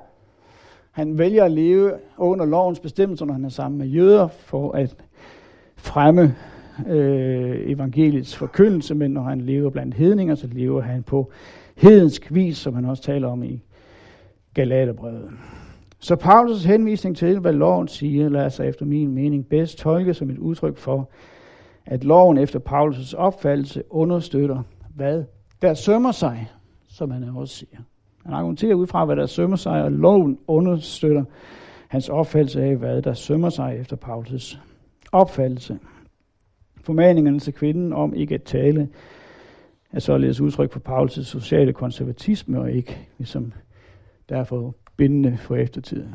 Han vælger at leve under lovens bestemmelser, når han er sammen med jøder, for at fremme øh, evangeliets forkyndelse, men når han lever blandt hedninger, så lever han på hedensk vis, som han også taler om i Galaterbrevet. Så Paulus' henvisning til, hvad loven siger, lader sig efter min mening bedst tolke som et udtryk for, at loven efter Paulus' opfattelse understøtter, hvad der sømmer sig, som han også siger. Han argumenterer ud fra, hvad der sømmer sig, og loven understøtter hans opfattelse af, hvad der sømmer sig efter Paulus' opfattelse. Formaningerne til kvinden om ikke at tale er således udtryk for Paulus' sociale konservatisme, og ikke ligesom derfor bindende for eftertiden.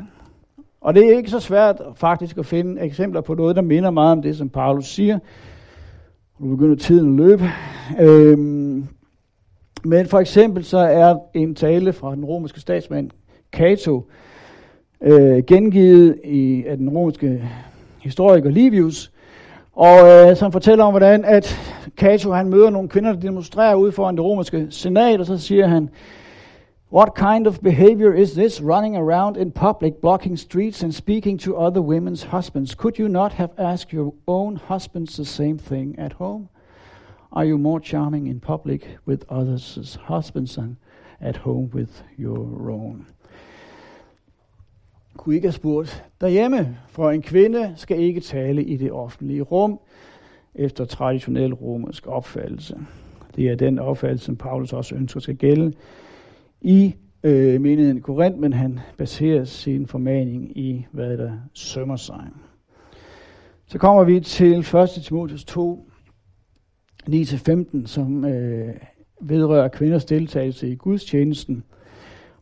Og det er ikke så svært faktisk at finde eksempler på noget, der minder meget om det, som Paulus siger. Nu begynder tiden at løbe. Øhm, men for eksempel så er en tale fra den romerske statsmand Cato øh, gengivet i, af den romerske historiker Livius, og øh, som fortæller om, hvordan at Cato han møder nogle kvinder, der demonstrerer ud foran det romerske senat, og så siger han, What kind of behavior is this, running around in public, blocking streets and speaking to other women's husbands? Could you not have asked your own husbands the same thing at home? Are you more charming in public with others' husbands than at home with your own? Kunne ikke have spurgt derhjemme, for en kvinde skal ikke tale i det offentlige rum efter traditionel romersk opfattelse. Det er den opfattelse, som Paulus også ønsker skal gælde i øh, menigheden i Korinth, men han baserer sin formaning i, hvad der sømmer sig. Så kommer vi til 1. Timotheus 2, 9-15, som øh, vedrører kvinders deltagelse i gudstjenesten.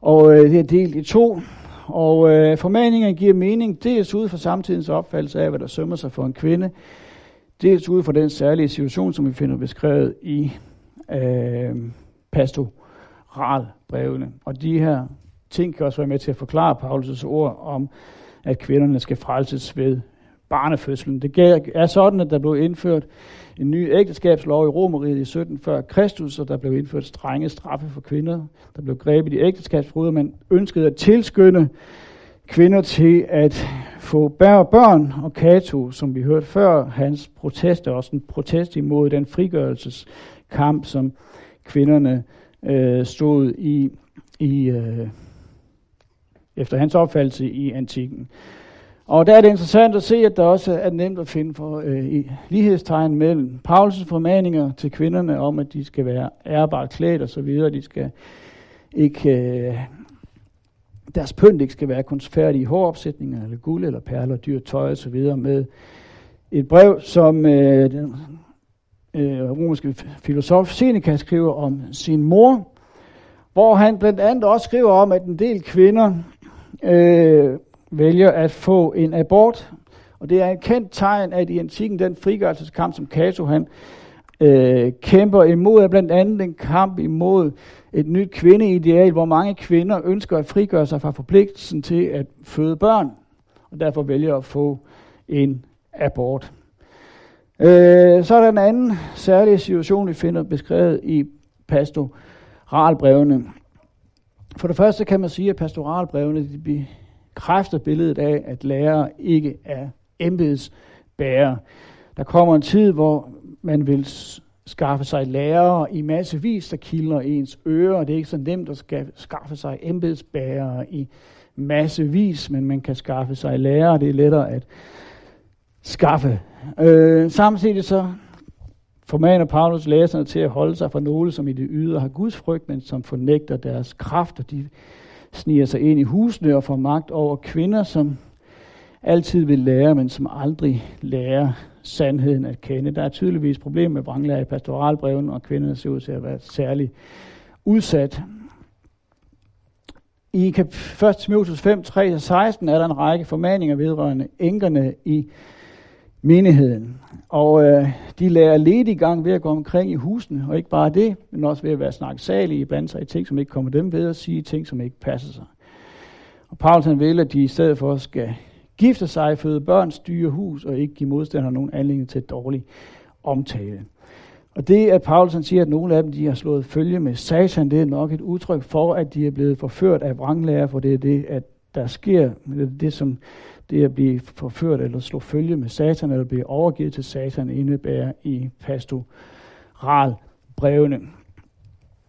Og øh, det er delt i to, og øh, formaningen giver mening dels ud fra samtidens opfattelse af, hvad der sømmer sig for en kvinde, dels ud fra den særlige situation, som vi finder beskrevet i øh, brevene. Og de her ting kan også være med til at forklare Paulus' ord om, at kvinderne skal frelses ved barnefødslen. Det er sådan, at der blev indført en ny ægteskabslov i Romeriet i 17 før Kristus, og der blev indført strenge straffe for kvinder, der blev grebet i ægteskabsbrud, man ønskede at tilskynde kvinder til at få bære børn, og Kato, som vi hørte før, hans protest er også en protest imod den frigørelseskamp, som kvinderne øh, stod i, i øh, efter hans opfattelse i antikken. Og der er det interessant at se, at der også er nemt at finde for øh, lighedstegn mellem Paulus' formaninger til kvinderne om, at de skal være ærbart klædt og så videre. De skal ikke, øh, deres pynt ikke skal være kunstfærdige håropsætninger, eller guld, eller perler, dyr tøj og så videre, med et brev, som øh, den øh, romerske filosof Seneca skriver om sin mor, hvor han blandt andet også skriver om, at en del kvinder øh, vælger at få en abort. Og det er et kendt tegn, at i antikken, den frigørelseskamp, som Cato han øh, kæmper imod, er blandt andet en kamp imod et nyt kvindeideal, hvor mange kvinder ønsker at frigøre sig fra forpligtelsen til at føde børn, og derfor vælger at få en abort. Øh, så er der en anden særlig situation, vi finder beskrevet i pastoralbrevene. For det første kan man sige, at pastoralbrevene de bekræfter billedet af, at lærer ikke er embedsbærere. Der kommer en tid, hvor man vil skaffe sig lærere i massevis, der kilder ens ører. Det er ikke så nemt at skaffe sig embedsbærere i massevis, men man kan skaffe sig lærere. Det er lettere at skaffe. Øh, samtidig så formaner Paulus læserne til at holde sig for nogle, som i det ydre har Guds frygt, men som fornægter deres kraft, og de sniger sig ind i husene og får magt over kvinder, som altid vil lære, men som aldrig lærer sandheden at kende. Der er tydeligvis problemer med vranglærer i pastoralbreven, og kvinderne ser ud til at være særlig udsat. I 1. Timotheus 5, 3-16 er der en række formaninger vedrørende enkerne i menigheden. Og øh, de lærer lidt i gang ved at gå omkring i husene, og ikke bare det, men også ved at være snakkesalige, blandt sig i ting, som ikke kommer dem ved at sige ting, som ikke passer sig. Og Paulus han vil, at de i stedet for skal gifte sig, føde børn, styre hus og ikke give modstandere nogen anledning til dårlig omtale. Og det, at Paulus han siger, at nogle af dem de har slået følge med satan, det er nok et udtryk for, at de er blevet forført af vranglærer, for det er det, at der sker, det, er det som det at blive forført eller slå følge med satan, eller blive overgivet til satan, indebærer i pastoralbrevene.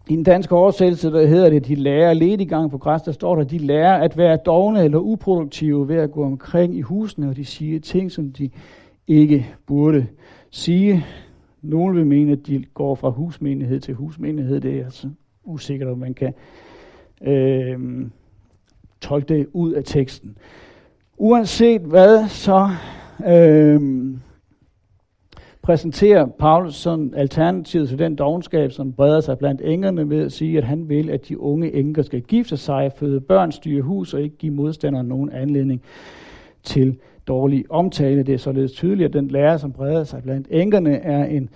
I den danske oversættelse, der hedder det, de lærer ledigang på græs, der står der, de lærer at være dogne eller uproduktive ved at gå omkring i husene, og de siger ting, som de ikke burde sige. Nogle vil mene, at de går fra husmenighed til husmenighed. Det er altså usikkert, om man kan øh, tolke det ud af teksten. Uanset hvad, så øh, præsenterer Paulus sådan alternativ til den dogenskab, som breder sig blandt engerne ved at sige, at han vil, at de unge enker skal gifte sig, føde børn, styre hus og ikke give modstanderne nogen anledning til dårlig omtale. Det er således tydeligt, at den lærer, som breder sig blandt enkerne, er en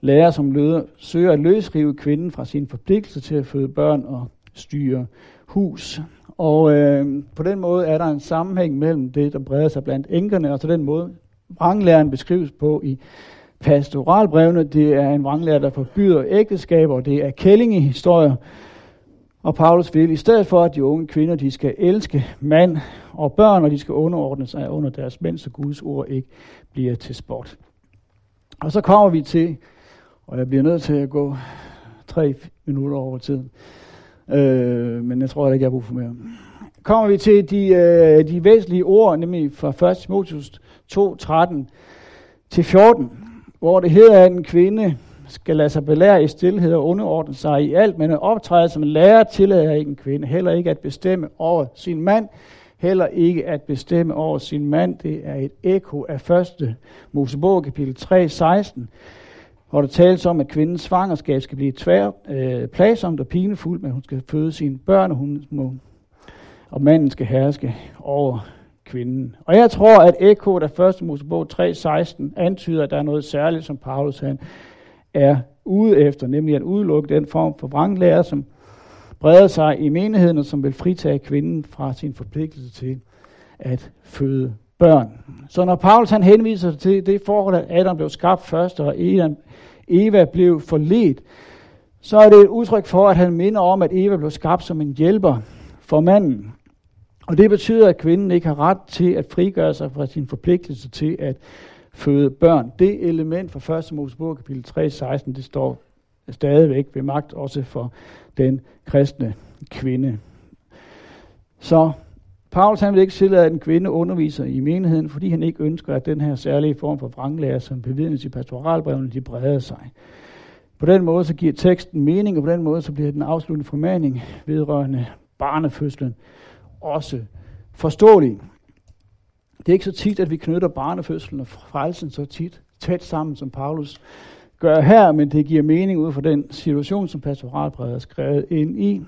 lærer, som løder, søger at løsrive kvinden fra sin forpligtelse til at føde børn og styre hus. Og øh, på den måde er der en sammenhæng mellem det, der breder sig blandt enkerne, og så den måde, vranglæren beskrives på i pastoralbrevene. Det er en vranglærer, der forbyder ægteskaber, og det er kællingehistorier. Og Paulus vil, i stedet for at de unge kvinder, de skal elske mand og børn, og de skal underordne sig under deres mænd, så Guds ord ikke bliver til spot. Og så kommer vi til, og jeg bliver nødt til at gå tre minutter over tiden, øh, men jeg tror ikke, jeg har brug for mere. Kommer vi til de, øh, de væsentlige ord, nemlig fra 1. Timotheus 2, 13 til 14 hvor det hedder, at en kvinde skal lade sig belære i stillhed og underordne sig i alt, men at optræde som en lærer tillader ikke en kvinde, heller ikke at bestemme over sin mand, heller ikke at bestemme over sin mand. Det er et ekko af 1. Mosebog kapitel 3, 16, hvor der tales om, at kvindens svangerskab skal blive tvær, øh, plagsomt og pinefuldt, men hun skal føde sine børn, og, hun må, og manden skal herske over kvinden. Og jeg tror, at Eko, der første Mosebog 3.16, antyder, at der er noget særligt, som Paulus han er ude efter, nemlig at udelukke den form for vranglærer, som breder sig i menigheden, og som vil fritage kvinden fra sin forpligtelse til at føde børn. Så når Paulus han henviser til det forhold, at Adam blev skabt først, og Eva blev forledt, så er det et udtryk for, at han minder om, at Eva blev skabt som en hjælper for manden. Og det betyder, at kvinden ikke har ret til at frigøre sig fra sin forpligtelse til at føde børn. Det element fra 1. Mosebog kapitel 3, 16, det står stadigvæk ved magt også for den kristne kvinde. Så Paulus han vil ikke tillade, at en kvinde underviser i menigheden, fordi han ikke ønsker, at den her særlige form for vranglærer, som bevidnes i pastoralbrevene, de breder sig. På den måde så giver teksten mening, og på den måde så bliver den afsluttende formaning vedrørende barnefødslen også forståelig. Det er ikke så tit, at vi knytter barnefødslen og frelsen så tit tæt sammen, som Paulus gør her, men det giver mening ud fra den situation, som pastoralbrevet er skrevet ind i.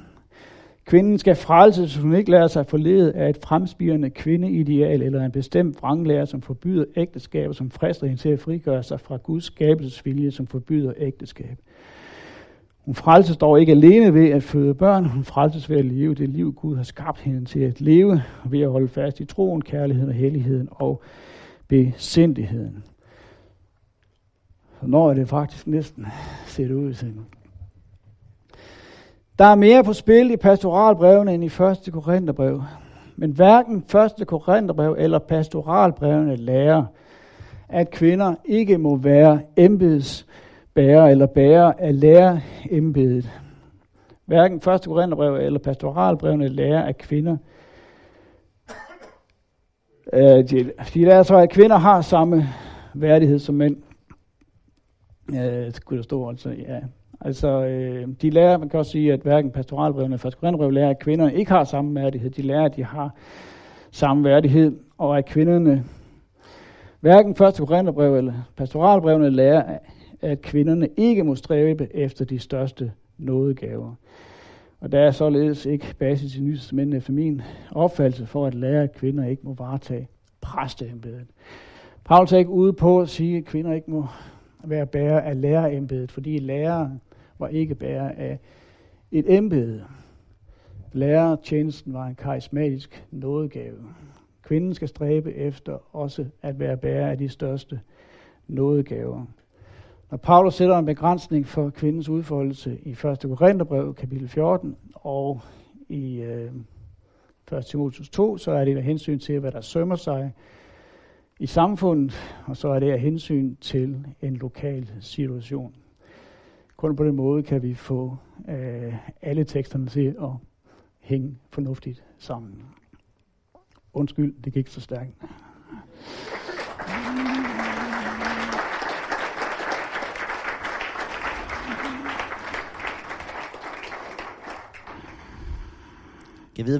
Kvinden skal frelses, hvis hun ikke lader sig forlede af et fremspirende kvindeideal eller en bestemt vranglærer, som forbyder ægteskab, som frister hende til at frigøre sig fra Guds skabelsesvilje, som forbyder ægteskab. Hun frelses dog ikke alene ved at føde børn, hun frelses ved at leve det liv, Gud har skabt hende til at leve, ved at holde fast i troen, kærligheden og helligheden og besindigheden. Så når er det faktisk næsten set ud til. Der er mere på spil i pastoralbrevene end i 1. Korintherbrev. Men hverken 1. Korintherbrev eller pastoralbrevene lærer, at kvinder ikke må være embedsbærer eller bærer af lærerembedet. Hverken 1. Korintherbrev eller pastoralbrevene lærer, at kvinder øh, de, de lærer så, at kvinder har samme værdighed som mænd. Øh, skulle der stå altså, ja, Altså, øh, de lærer, man kan også sige, at hverken pastoralbrevene eller første lærer, at kvinderne ikke har samme værdighed. De lærer, at de har samme værdighed, og at kvinderne, hverken første Korintherbrev eller pastoralbrevene lærer, at kvinderne ikke må stræbe efter de største nådegaver. Og der er således ikke basis i nyhedsmændene efter min opfattelse for at lære, at kvinder ikke må varetage præsteembedet. Paulus er ikke ude på at sige, at kvinder ikke må være bærer af lærerembedet, fordi lærere var ikke bærer af et embede. Lærertjenesten var en karismatisk nådegave. Kvinden skal stræbe efter også at være bærer af de største nådegaver. Når Paulus sætter en begrænsning for kvindens udfoldelse i 1. Korintherbrev, kapitel 14, og i øh, 1. Timotheus 2, så er det af hensyn til, hvad der sømmer sig i samfundet, og så er det af hensyn til en lokal situation. Kun på den måde kan vi få øh, alle teksterne til at hænge fornuftigt sammen. Undskyld, det gik så stærkt. Jeg ved,